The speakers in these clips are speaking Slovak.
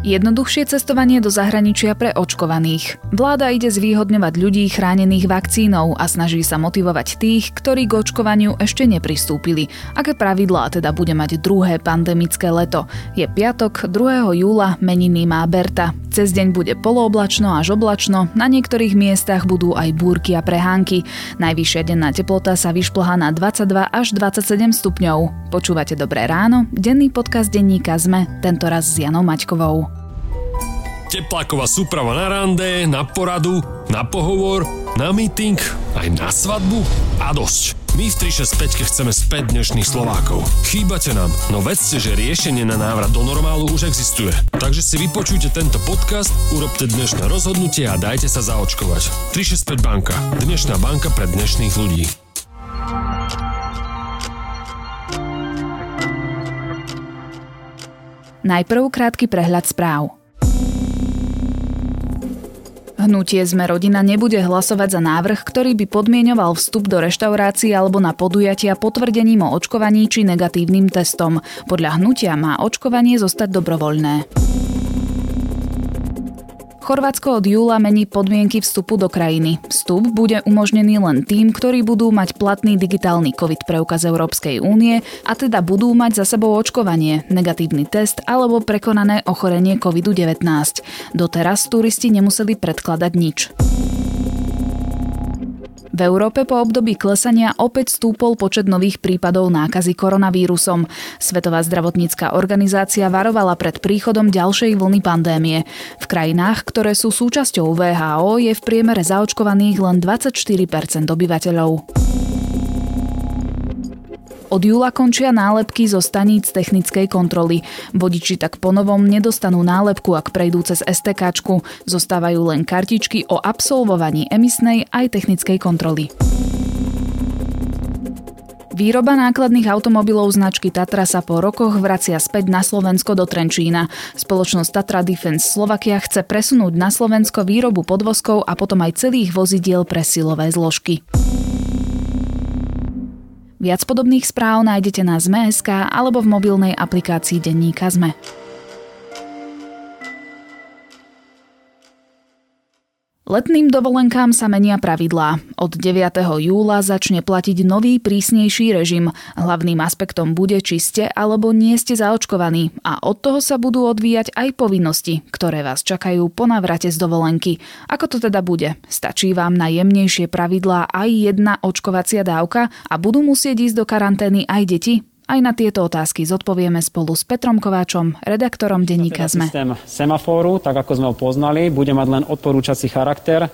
Jednoduchšie cestovanie do zahraničia pre očkovaných. Vláda ide zvýhodňovať ľudí chránených vakcínou a snaží sa motivovať tých, ktorí k očkovaniu ešte nepristúpili. Aké pravidlá teda bude mať druhé pandemické leto? Je piatok, 2. júla, meniny má Berta. Cez deň bude polooblačno až oblačno, na niektorých miestach budú aj búrky a prehánky. Najvyššia denná teplota sa vyšplhá na 22 až 27 stupňov. Počúvate Dobré ráno? Denný podcast denníka ZME, tentoraz s Janou Maťkovou tepláková súprava na rande, na poradu, na pohovor, na meeting, aj na svadbu a dosť. My v 365 chceme späť dnešných Slovákov. Chýbate nám, no vedzte, že riešenie na návrat do normálu už existuje. Takže si vypočujte tento podcast, urobte dnešné rozhodnutie a dajte sa zaočkovať. 365 banka. Dnešná banka pre dnešných ľudí. Najprv krátky prehľad správ. Hnutie Sme rodina nebude hlasovať za návrh, ktorý by podmienoval vstup do reštaurácie alebo na podujatia potvrdením o očkovaní či negatívnym testom. Podľa hnutia má očkovanie zostať dobrovoľné. Chorvátsko od júla mení podmienky vstupu do krajiny. Vstup bude umožnený len tým, ktorí budú mať platný digitálny COVID preukaz Európskej únie a teda budú mať za sebou očkovanie, negatívny test alebo prekonané ochorenie COVID-19. Doteraz turisti nemuseli predkladať nič. V Európe po období klesania opäť stúpol počet nových prípadov nákazy koronavírusom. Svetová zdravotnícka organizácia varovala pred príchodom ďalšej vlny pandémie. V krajinách, ktoré sú súčasťou VHO, je v priemere zaočkovaných len 24% obyvateľov. Od júla končia nálepky zo staníc technickej kontroly. Vodiči tak ponovom nedostanú nálepku, ak prejdú cez STK. Zostávajú len kartičky o absolvovaní emisnej aj technickej kontroly. Výroba nákladných automobilov značky Tatra sa po rokoch vracia späť na Slovensko do Trenčína. Spoločnosť Tatra Defense Slovakia chce presunúť na Slovensko výrobu podvozkov a potom aj celých vozidiel pre silové zložky. Viac podobných správ nájdete na Zme.sk alebo v mobilnej aplikácii Denníka Zme. Letným dovolenkám sa menia pravidlá. Od 9. júla začne platiť nový prísnejší režim. Hlavným aspektom bude, či ste alebo nie ste zaočkovaní a od toho sa budú odvíjať aj povinnosti, ktoré vás čakajú po navrate z dovolenky. Ako to teda bude? Stačí vám na jemnejšie pravidlá aj jedna očkovacia dávka a budú musieť ísť do karantény aj deti? Aj na tieto otázky zodpovieme spolu s Petrom Kováčom, redaktorom denníka ZME. Systém semafóru, tak ako sme ho poznali, bude mať len odporúčací charakter.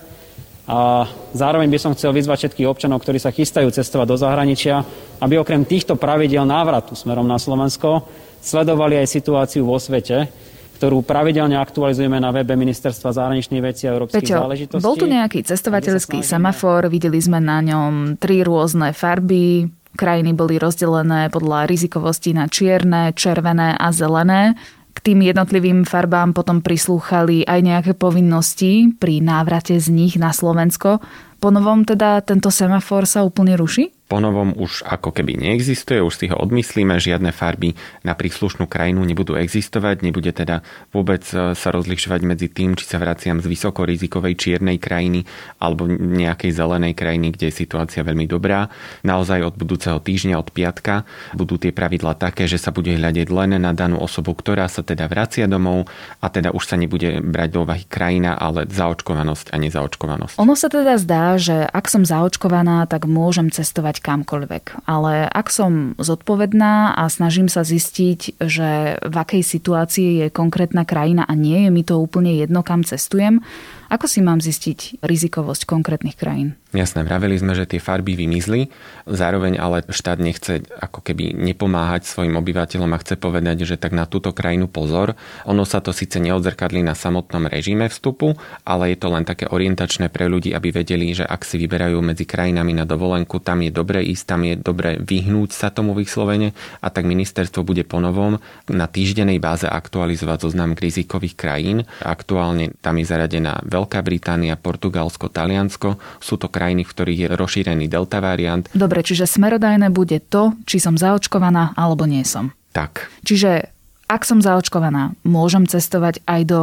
A zároveň by som chcel vyzvať všetkých občanov, ktorí sa chystajú cestovať do zahraničia, aby okrem týchto pravidel návratu smerom na Slovensko sledovali aj situáciu vo svete, ktorú pravidelne aktualizujeme na webe Ministerstva zahraničných vecí a európskych Peťo, záležitostí. Bol tu nejaký cestovateľský semafor, videli sme na ňom tri rôzne farby, Krajiny boli rozdelené podľa rizikovosti na čierne, červené a zelené. K tým jednotlivým farbám potom prislúchali aj nejaké povinnosti pri návrate z nich na Slovensko. Po novom teda tento semafor sa úplne ruší? Ponovom už ako keby neexistuje, už si ho odmyslíme, žiadne farby na príslušnú krajinu nebudú existovať, nebude teda vôbec e, sa rozlišovať medzi tým, či sa vraciam z vysokorizikovej čiernej krajiny alebo nejakej zelenej krajiny, kde je situácia veľmi dobrá. Naozaj od budúceho týždňa, od piatka, budú tie pravidla také, že sa bude hľadiť len na danú osobu, ktorá sa teda vracia domov a teda už sa nebude brať do úvahy krajina, ale zaočkovanosť a nezaočkovanosť. Ono sa teda zdá, že ak som zaočkovaná, tak môžem cestovať cestovať kamkoľvek. Ale ak som zodpovedná a snažím sa zistiť, že v akej situácii je konkrétna krajina a nie je mi to úplne jedno, kam cestujem, ako si mám zistiť rizikovosť konkrétnych krajín? Jasné, vraveli sme, že tie farby vymizli, zároveň ale štát nechce ako keby nepomáhať svojim obyvateľom a chce povedať, že tak na túto krajinu pozor. Ono sa to síce neodzrkadlí na samotnom režime vstupu, ale je to len také orientačné pre ľudí, aby vedeli, že ak si vyberajú medzi krajinami na dovolenku, tam je dobre ísť, tam je dobre vyhnúť sa tomu vyslovene a tak ministerstvo bude ponovom na týždenej báze aktualizovať zoznam rizikových krajín. Aktuálne tam je zaradená Veľká Británia, Portugalsko, Taliansko. Sú to krajiny, v ktorých je rozšírený delta variant. Dobre, čiže smerodajné bude to, či som zaočkovaná alebo nie som. Tak. Čiže Ak som zaočkovaná, môžem cestovať aj do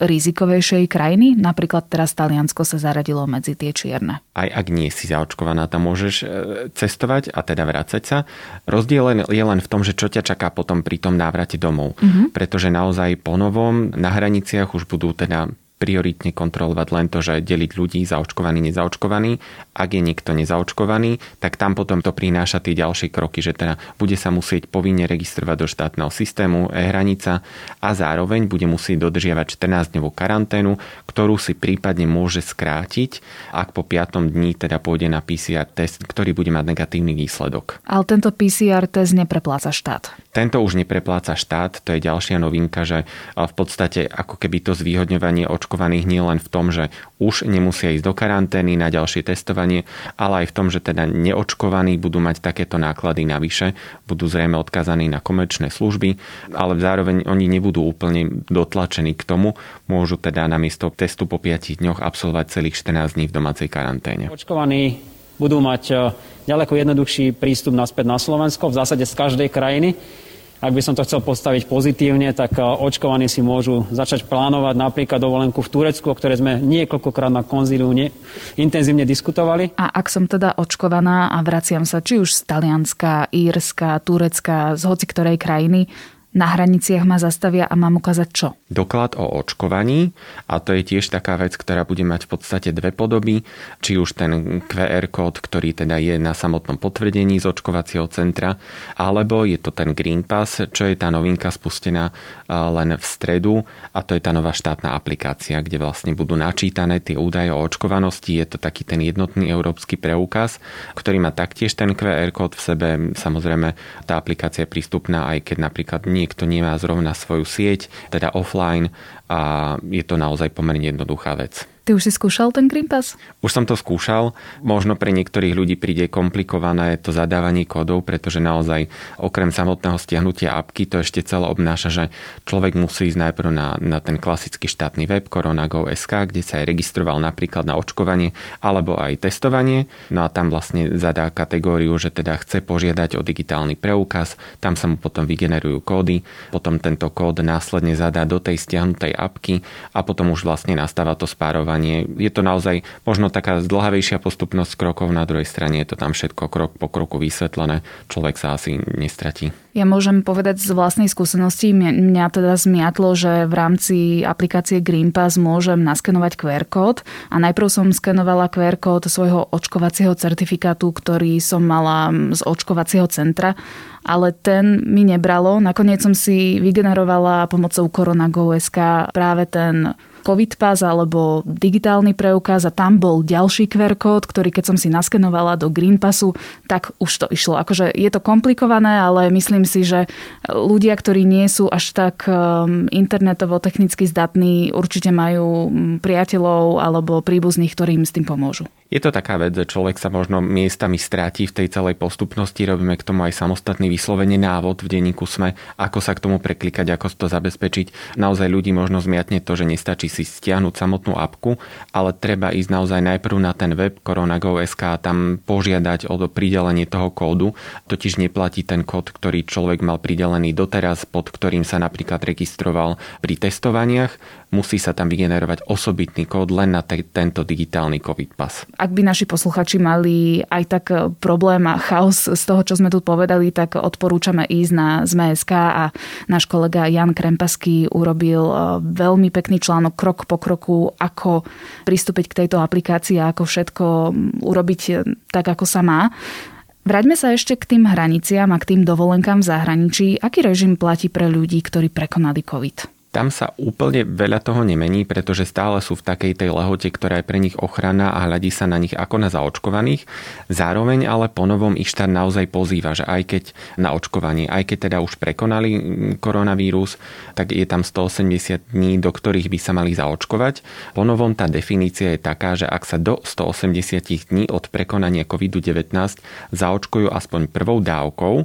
rizikovejšej krajiny? Napríklad teraz Taliansko sa zaradilo medzi tie čierne. Aj ak nie si zaočkovaná, tam môžeš e, cestovať a teda vrácať sa. Rozdiel je len v tom, že čo ťa čaká potom pri tom návrate domov. Uh-huh. Pretože naozaj po novom na hraniciach už budú teda prioritne kontrolovať len to, že deliť ľudí zaočkovaný, nezaočkovaný. Ak je niekto nezaočkovaný, tak tam potom to prináša tie ďalšie kroky, že teda bude sa musieť povinne registrovať do štátneho systému e-hranica a zároveň bude musieť dodržiavať 14-dňovú karanténu, ktorú si prípadne môže skrátiť, ak po 5. dní teda pôjde na PCR test, ktorý bude mať negatívny výsledok. Ale tento PCR test neprepláca štát. Tento už neprepláca štát, to je ďalšia novinka, že v podstate ako keby to zvýhodňovanie očkovaných nie len v tom, že už nemusia ísť do karantény na ďalšie testovanie, ale aj v tom, že teda neočkovaní budú mať takéto náklady navyše, budú zrejme odkazaní na komerčné služby, ale zároveň oni nebudú úplne dotlačení k tomu, môžu teda namiesto testu po 5 dňoch absolvovať celých 14 dní v domácej karanténe. Očkovaní budú mať e, ďaleko jednoduchší prístup naspäť na Slovensko, v zásade z každej krajiny. Ak by som to chcel postaviť pozitívne, tak e, očkovaní si môžu začať plánovať napríklad dovolenku v Turecku, o ktorej sme niekoľkokrát na konzíliu ne, intenzívne diskutovali. A ak som teda očkovaná a vraciam sa či už z Talianska, Írska, Turecka, z hoci ktorej krajiny, na hraniciach ma zastavia a mám ukázať čo? Doklad o očkovaní a to je tiež taká vec, ktorá bude mať v podstate dve podoby. Či už ten QR kód, ktorý teda je na samotnom potvrdení z očkovacieho centra, alebo je to ten Green Pass, čo je tá novinka spustená len v stredu a to je tá nová štátna aplikácia, kde vlastne budú načítané tie údaje o očkovanosti. Je to taký ten jednotný európsky preukaz, ktorý má taktiež ten QR kód v sebe. Samozrejme, tá aplikácia je prístupná aj keď napríklad nie niekto nemá zrovna svoju sieť, teda offline a je to naozaj pomerne jednoduchá vec. Ty už si skúšal ten Green Pass? Už som to skúšal. Možno pre niektorých ľudí príde komplikované to zadávanie kódov, pretože naozaj okrem samotného stiahnutia apky to ešte celé obnáša, že človek musí ísť najprv na, na ten klasický štátny web koronago.sk, kde sa aj registroval napríklad na očkovanie alebo aj testovanie. No a tam vlastne zadá kategóriu, že teda chce požiadať o digitálny preukaz, tam sa mu potom vygenerujú kódy, potom tento kód následne zadá do tej stiahnutej apky a potom už vlastne nastáva to spárovanie vzdelávanie. Je to naozaj možno taká zdlhavejšia postupnosť krokov, na druhej strane je to tam všetko krok po kroku vysvetlené, človek sa asi nestratí. Ja môžem povedať z vlastnej skúsenosti, mňa teda zmiatlo, že v rámci aplikácie Green Pass môžem naskenovať QR kód a najprv som skenovala QR kód svojho očkovacieho certifikátu, ktorý som mala z očkovacieho centra ale ten mi nebralo. Nakoniec som si vygenerovala pomocou koronago.sk práve ten COVID pas alebo digitálny preukaz a tam bol ďalší QR kód, ktorý keď som si naskenovala do Green Passu, tak už to išlo. Akože je to komplikované, ale myslím si, že ľudia, ktorí nie sú až tak um, internetovo technicky zdatní, určite majú um, priateľov alebo príbuzných, ktorí im s tým pomôžu. Je to taká vec, že človek sa možno miestami stráti v tej celej postupnosti. Robíme k tomu aj samostatný vyslovene návod v denníku SME, ako sa k tomu preklikať, ako to zabezpečiť. Naozaj ľudí možno zmiatne to, že nestačí si stiahnuť samotnú apku, ale treba ísť naozaj najprv na ten web koronago.sk a tam požiadať o pridelenie toho kódu. Totiž neplatí ten kód, ktorý človek mal pridelený doteraz, pod ktorým sa napríklad registroval pri testovaniach. Musí sa tam vygenerovať osobitný kód len na te- tento digitálny COVID pas. Ak by naši posluchači mali aj tak e, problém a chaos z toho, čo sme tu povedali, tak odporúčame ísť na ZMSK a náš kolega Jan Krempaský urobil e, veľmi pekný článok krok po kroku, ako pristúpiť k tejto aplikácii a ako všetko urobiť e, tak, ako sa má. Vráťme sa ešte k tým hraniciam a k tým dovolenkám v zahraničí. Aký režim platí pre ľudí, ktorí prekonali COVID? Tam sa úplne veľa toho nemení, pretože stále sú v takej tej lehote, ktorá je pre nich ochrana a hľadí sa na nich ako na zaočkovaných. Zároveň ale ponovom ich štát naozaj pozýva, že aj keď na očkovanie, aj keď teda už prekonali koronavírus, tak je tam 180 dní, do ktorých by sa mali zaočkovať. Ponovom tá definícia je taká, že ak sa do 180 dní od prekonania COVID-19 zaočkujú aspoň prvou dávkou,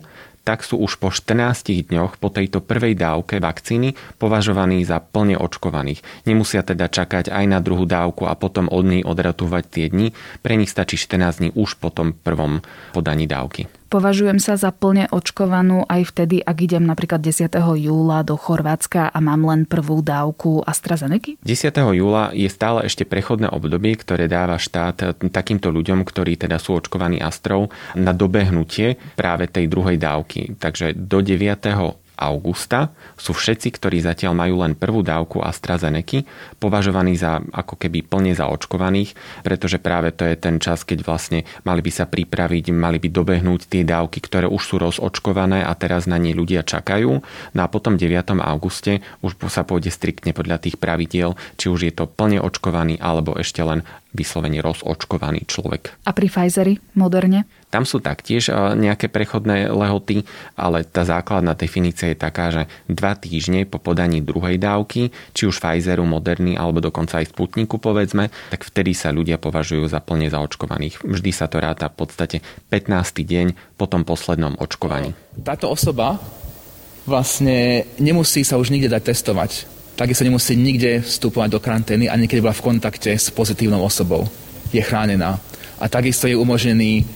tak sú už po 14 dňoch po tejto prvej dávke vakcíny považovaní za plne očkovaných. Nemusia teda čakať aj na druhú dávku a potom od nej odratovať tie dni. Pre nich stačí 14 dní už po tom prvom podaní dávky. Považujem sa za plne očkovanú aj vtedy, ak idem napríklad 10. júla do Chorvátska a mám len prvú dávku AstraZeneca? 10. júla je stále ešte prechodné obdobie, ktoré dáva štát takýmto ľuďom, ktorí teda sú očkovaní Astrou, na dobehnutie práve tej druhej dávky. Takže do 9 augusta sú všetci, ktorí zatiaľ majú len prvú dávku AstraZeneca, považovaní za ako keby plne zaočkovaných, pretože práve to je ten čas, keď vlastne mali by sa pripraviť, mali by dobehnúť tie dávky, ktoré už sú rozočkované a teraz na ne ľudia čakajú. No a potom 9. auguste už sa pôjde striktne podľa tých pravidiel, či už je to plne očkovaný alebo ešte len vyslovene rozočkovaný človek. A pri Pfizeri, moderne? Tam sú taktiež nejaké prechodné lehoty, ale tá základná definícia je taká, že dva týždne po podaní druhej dávky, či už Pfizeru, Moderny alebo dokonca aj Sputniku povedzme, tak vtedy sa ľudia považujú za plne zaočkovaných. Vždy sa to ráta v podstate 15. deň po tom poslednom očkovaní. Táto osoba vlastne nemusí sa už nikde dať testovať. Takisto nemusí nikde vstupovať do karantény, ani keď bola v kontakte s pozitívnou osobou. Je chránená. A takisto je umožnený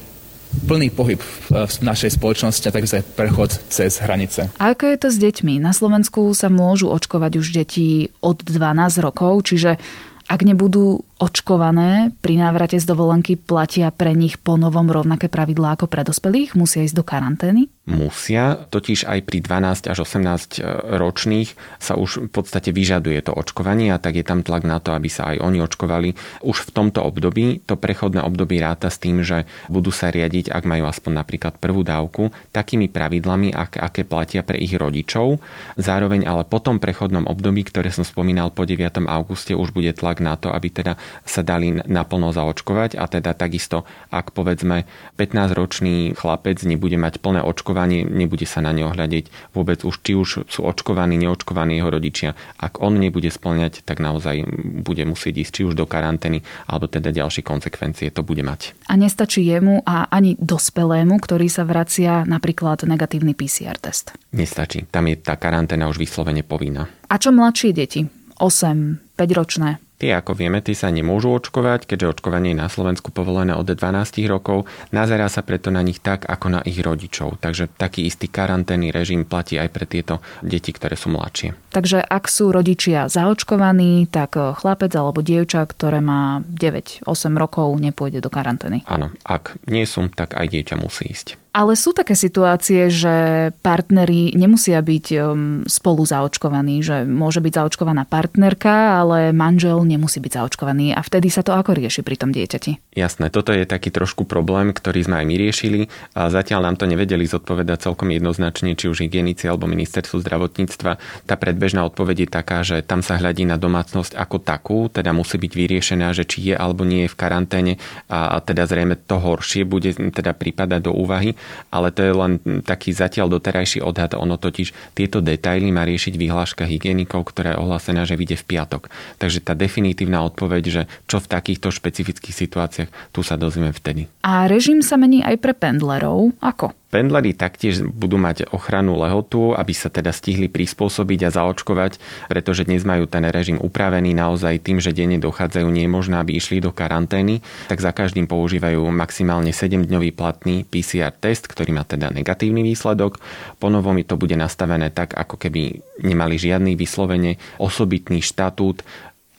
plný pohyb v našej spoločnosti a takisto prechod cez hranice. A ako je to s deťmi? Na Slovensku sa môžu očkovať už deti od 12 rokov, čiže ak nebudú očkované pri návrate z dovolenky, platia pre nich po novom rovnaké pravidlá ako pre dospelých? Musia ísť do karantény? Musia, totiž aj pri 12 až 18 e, ročných sa už v podstate vyžaduje to očkovanie a tak je tam tlak na to, aby sa aj oni očkovali. Už v tomto období, to prechodné obdobie ráta s tým, že budú sa riadiť, ak majú aspoň napríklad prvú dávku, takými pravidlami, ak, aké platia pre ich rodičov. Zároveň ale po tom prechodnom období, ktoré som spomínal po 9. auguste, už bude tlak na to, aby teda sa dali naplno zaočkovať a teda takisto, ak povedzme 15-ročný chlapec nebude mať plné očkovanie, nebude sa na neho hľadiť vôbec už, či už sú očkovaní, neočkovaní jeho rodičia. Ak on nebude splňať, tak naozaj bude musieť ísť či už do karantény, alebo teda ďalšie konsekvencie to bude mať. A nestačí jemu a ani dospelému, ktorý sa vracia napríklad negatívny PCR test? Nestačí. Tam je tá karanténa už vyslovene povinná. A čo mladšie deti? 8, 5 ročné? Tie, ako vieme, tí sa nemôžu očkovať, keďže očkovanie je na Slovensku povolené od 12 rokov. Nazerá sa preto na nich tak, ako na ich rodičov. Takže taký istý karanténny režim platí aj pre tieto deti, ktoré sú mladšie. Takže ak sú rodičia zaočkovaní, tak chlapec alebo dievča, ktoré má 9-8 rokov, nepôjde do karantény. Áno, ak nie sú, tak aj dieťa musí ísť. Ale sú také situácie, že partneri nemusia byť um, spolu zaočkovaní, že môže byť zaočkovaná partnerka, ale manžel nemusí byť zaočkovaný a vtedy sa to ako rieši pri tom dieťati? Jasné, toto je taký trošku problém, ktorý sme aj my riešili a zatiaľ nám to nevedeli zodpovedať celkom jednoznačne, či už hygienici alebo ministerstvo zdravotníctva. Tá predbežná odpoveď je taká, že tam sa hľadí na domácnosť ako takú, teda musí byť vyriešená, že či je alebo nie je v karanténe a, teda zrejme to horšie bude teda prípadať do úvahy ale to je len taký zatiaľ doterajší odhad. Ono totiž tieto detaily má riešiť vyhláška hygienikov, ktorá je ohlásená, že vyjde v piatok. Takže tá definitívna odpoveď, že čo v takýchto špecifických situáciách, tu sa dozvieme vtedy. A režim sa mení aj pre pendlerov. Ako? Pendleri taktiež budú mať ochranu lehotu, aby sa teda stihli prispôsobiť a zaočkovať, pretože dnes majú ten režim upravený naozaj tým, že denne dochádzajú, nie je možné, aby išli do karantény, tak za každým používajú maximálne 7-dňový platný PCR test, ktorý má teda negatívny výsledok. Po novom to bude nastavené tak, ako keby nemali žiadny vyslovene osobitný štatút,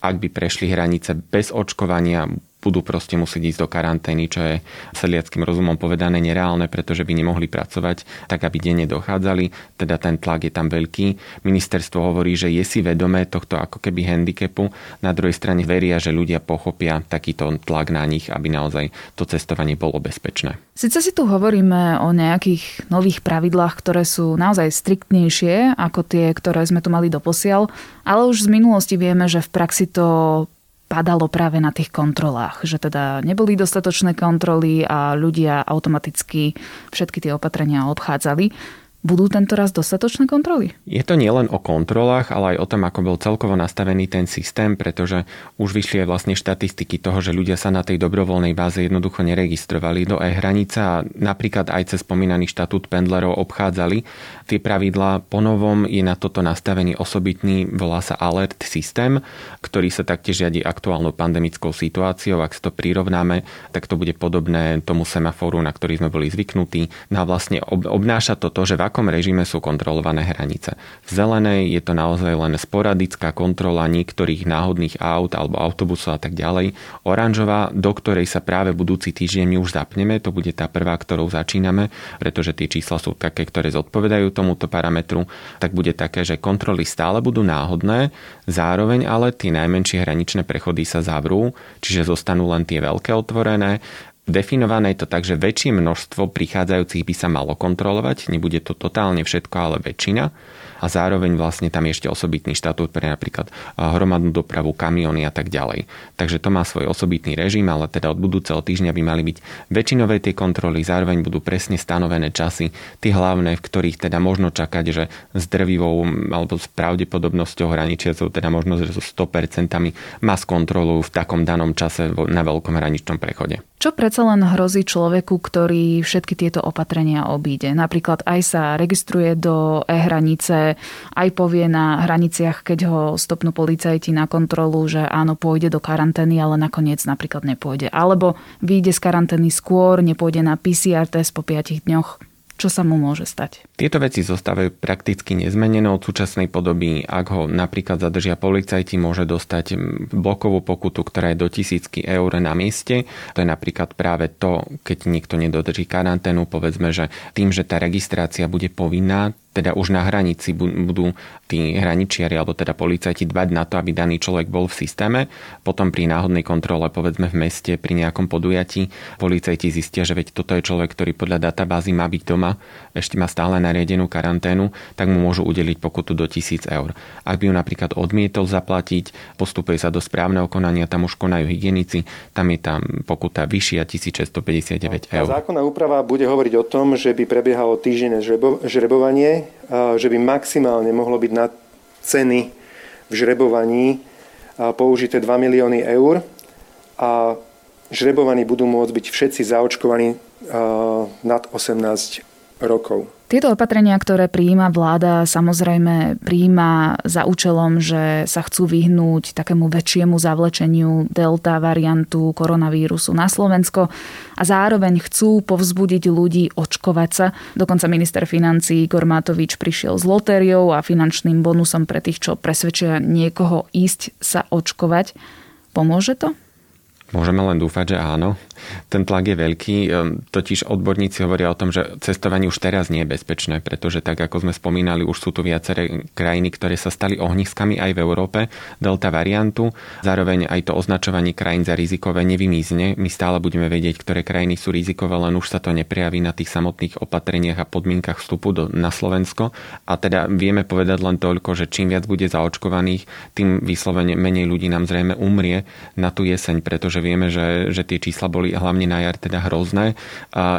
ak by prešli hranice bez očkovania, budú proste musieť ísť do karantény, čo je seliackým rozumom povedané nereálne, pretože by nemohli pracovať tak, aby denne dochádzali. Teda ten tlak je tam veľký. Ministerstvo hovorí, že je si vedomé tohto ako keby handicapu. Na druhej strane veria, že ľudia pochopia takýto tlak na nich, aby naozaj to cestovanie bolo bezpečné. Sice si tu hovoríme o nejakých nových pravidlách, ktoré sú naozaj striktnejšie ako tie, ktoré sme tu mali doposiaľ, ale už z minulosti vieme, že v praxi to padalo práve na tých kontrolách, že teda neboli dostatočné kontroly a ľudia automaticky všetky tie opatrenia obchádzali. Budú tento raz dostatočné kontroly? Je to nielen o kontrolách, ale aj o tom, ako bol celkovo nastavený ten systém, pretože už vyšli aj vlastne štatistiky toho, že ľudia sa na tej dobrovoľnej báze jednoducho neregistrovali do e-hranice a napríklad aj cez spomínaný štatút pendlerov obchádzali tie pravidlá. Ponovom je na toto nastavený osobitný, volá sa alert systém, ktorý sa taktiež riadi aktuálnou pandemickou situáciou. Ak si to prirovnáme, tak to bude podobné tomu semaforu, na ktorý sme boli zvyknutí. No a vlastne obnáša to to, že v akom režime sú kontrolované hranice. V zelenej je to naozaj len sporadická kontrola niektorých náhodných aut alebo autobusov a tak ďalej. Oranžová, do ktorej sa práve budúci týždeň už zapneme, to bude tá prvá, ktorou začíname, pretože tie čísla sú také, ktoré zodpovedajú tomuto parametru, tak bude také, že kontroly stále budú náhodné, zároveň ale tie najmenšie hraničné prechody sa zavrú, čiže zostanú len tie veľké otvorené Definované je to tak, že väčšie množstvo prichádzajúcich by sa malo kontrolovať, nebude to totálne všetko, ale väčšina a zároveň vlastne tam je ešte osobitný štatút pre napríklad hromadnú dopravu, kamiony a tak ďalej. Takže to má svoj osobitný režim, ale teda od budúceho týždňa by mali byť väčšinové tie kontroly, zároveň budú presne stanovené časy, tie hlavné, v ktorých teda možno čakať, že s drvivou alebo s pravdepodobnosťou hraničiacou, teda možno so 100% má skontrolu v takom danom čase na veľkom hraničnom prechode. Čo predsa len hrozí človeku, ktorý všetky tieto opatrenia obíde? Napríklad aj sa registruje do e-hranice, aj povie na hraniciach, keď ho stopnú policajti na kontrolu, že áno, pôjde do karantény, ale nakoniec napríklad nepôjde. Alebo vyjde z karantény skôr, nepôjde na PCR test po 5 dňoch čo sa mu môže stať? Tieto veci zostávajú prakticky nezmenené od súčasnej podoby. Ak ho napríklad zadržia policajti, môže dostať blokovú pokutu, ktorá je do tisícky eur na mieste. To je napríklad práve to, keď niekto nedodrží karanténu, povedzme, že tým, že tá registrácia bude povinná, teda už na hranici budú tí hraničiari alebo teda policajti dbať na to, aby daný človek bol v systéme. Potom pri náhodnej kontrole, povedzme v meste, pri nejakom podujatí, policajti zistia, že veď toto je človek, ktorý podľa databázy má byť doma, ešte má stále nariadenú karanténu, tak mu môžu udeliť pokutu do 1000 eur. Ak by ju napríklad odmietol zaplatiť, postupuje sa do správneho konania, tam už konajú hygienici, tam je tam pokuta vyššia 1659 eur. Tá zákonná úprava bude hovoriť o tom, že by prebiehalo týždenné žrebovanie že by maximálne mohlo byť na ceny v žrebovaní použité 2 milióny eur a žrebovaní budú môcť byť všetci zaočkovaní nad 18 rokov. Tieto opatrenia, ktoré prijíma vláda, samozrejme prijíma za účelom, že sa chcú vyhnúť takému väčšiemu zavlečeniu delta variantu koronavírusu na Slovensko a zároveň chcú povzbudiť ľudí očkovať sa. Dokonca minister financí Igor Matovič prišiel s lotériou a finančným bonusom pre tých, čo presvedčia niekoho ísť sa očkovať. Pomôže to? Môžeme len dúfať, že áno. Ten tlak je veľký, ehm, totiž odborníci hovoria o tom, že cestovanie už teraz nie je bezpečné, pretože tak ako sme spomínali, už sú tu viaceré krajiny, ktoré sa stali ohniskami aj v Európe delta variantu. Zároveň aj to označovanie krajín za rizikové nevymizne. My stále budeme vedieť, ktoré krajiny sú rizikové, len už sa to neprejaví na tých samotných opatreniach a podmienkach vstupu do, na Slovensko. A teda vieme povedať len toľko, že čím viac bude zaočkovaných, tým vyslovene menej ľudí nám zrejme umrie na tú jeseň, pretože vieme, že, že tie čísla boli hlavne na jar teda hrozné.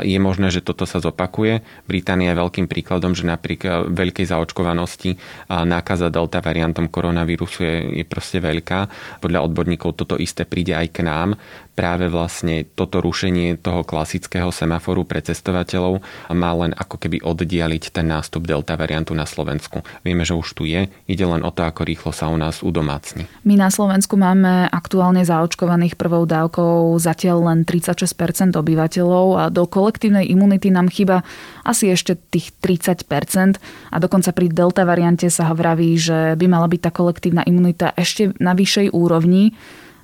Je možné, že toto sa zopakuje. Británia je veľkým príkladom, že napriek e, veľkej zaočkovanosti nákaza delta variantom koronavírusu je, je proste veľká. Podľa odborníkov toto isté príde aj k nám práve vlastne toto rušenie toho klasického semaforu pre cestovateľov má len ako keby oddialiť ten nástup delta variantu na Slovensku. Vieme, že už tu je, ide len o to, ako rýchlo sa u nás udomácni. My na Slovensku máme aktuálne zaočkovaných prvou dávkou zatiaľ len 36% obyvateľov a do kolektívnej imunity nám chyba asi ešte tých 30% a dokonca pri delta variante sa vraví, že by mala byť tá kolektívna imunita ešte na vyššej úrovni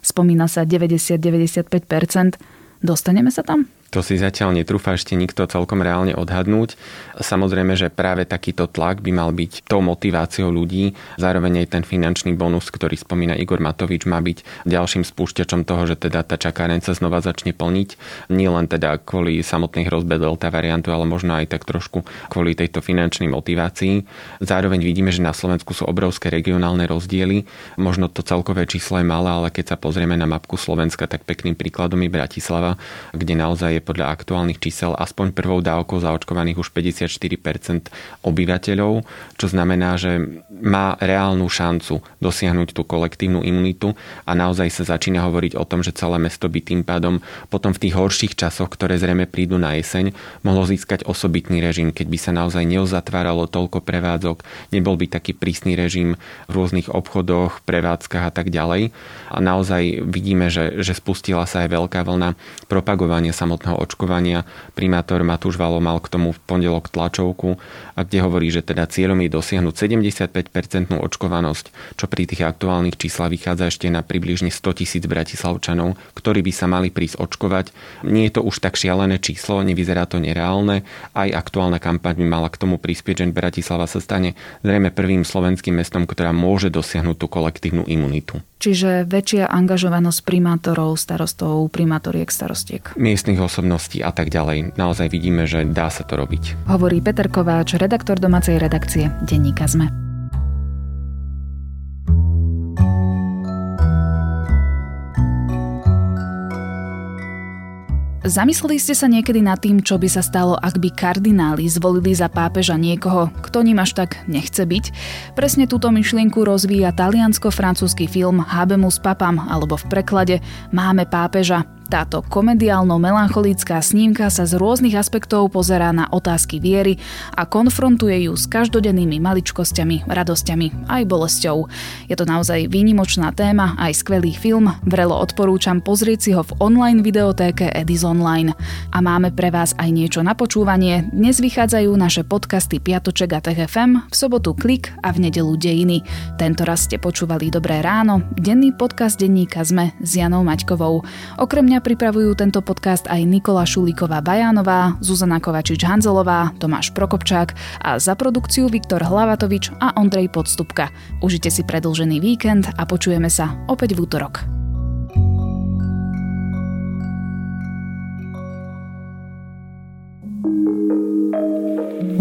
spomína sa 90-95%. Dostaneme sa tam? To si zatiaľ netrúfa ešte nikto celkom reálne odhadnúť. Samozrejme, že práve takýto tlak by mal byť tou motiváciou ľudí. Zároveň aj ten finančný bonus, ktorý spomína Igor Matovič, má byť ďalším spúšťačom toho, že teda tá čakáreň sa znova začne plniť. Nie len teda kvôli samotnej hrozbe delta variantu, ale možno aj tak trošku kvôli tejto finančnej motivácii. Zároveň vidíme, že na Slovensku sú obrovské regionálne rozdiely. Možno to celkové číslo je malé, ale keď sa pozrieme na mapku Slovenska, tak pekným príkladom je Bratislava, kde naozaj je podľa aktuálnych čísel aspoň prvou dávkou zaočkovaných už 54% obyvateľov, čo znamená, že má reálnu šancu dosiahnuť tú kolektívnu imunitu a naozaj sa začína hovoriť o tom, že celé mesto by tým pádom potom v tých horších časoch, ktoré zrejme prídu na jeseň, mohlo získať osobitný režim, keď by sa naozaj neuzatváralo toľko prevádzok, nebol by taký prísny režim v rôznych obchodoch, prevádzkach a tak ďalej. A naozaj vidíme, že, že spustila sa aj veľká vlna propagovania samotného očkovania. Primátor Matúš Valo mal k tomu v pondelok tlačovku, a kde hovorí, že teda cieľom je dosiahnuť 75% očkovanosť, čo pri tých aktuálnych číslach vychádza ešte na približne 100 tisíc bratislavčanov, ktorí by sa mali prísť očkovať. Nie je to už tak šialené číslo, nevyzerá to nereálne. Aj aktuálna kampaň by mala k tomu prispieť, že Bratislava sa stane zrejme prvým slovenským mestom, ktorá môže dosiahnuť tú kolektívnu imunitu. Čiže väčšia angažovanosť primátorov, starostov, primátoriek, starostiek. Miestnych osobností a tak ďalej. Naozaj vidíme, že dá sa to robiť. Hovorí Peter Kováč, redaktor domácej redakcie Denníka ZME. Zamysleli ste sa niekedy nad tým, čo by sa stalo, ak by kardináli zvolili za pápeža niekoho, kto ním až tak nechce byť? Presne túto myšlienku rozvíja taliansko-francúzsky film Habemus papam, alebo v preklade Máme pápeža. Táto komediálno-melancholická snímka sa z rôznych aspektov pozerá na otázky viery a konfrontuje ju s každodennými maličkosťami, radosťami aj bolesťou. Je to naozaj výnimočná téma, aj skvelý film, vrelo odporúčam pozrieť si ho v online videotéke Edis Online. A máme pre vás aj niečo na počúvanie. Dnes vychádzajú naše podcasty Piatoček a TFM, v sobotu Klik a v nedelu Dejiny. Tento raz ste počúvali Dobré ráno, denný podcast denníka ZME s Janou Maťkovou. Okrem mňa pripravujú tento podcast aj Nikola Šulíková Bajánová, Zuzana Kovačič-Hanzelová, Tomáš Prokopčák a za produkciu Viktor Hlavatovič a Ondrej Podstupka. Užite si predlžený víkend a počujeme sa opäť v útorok.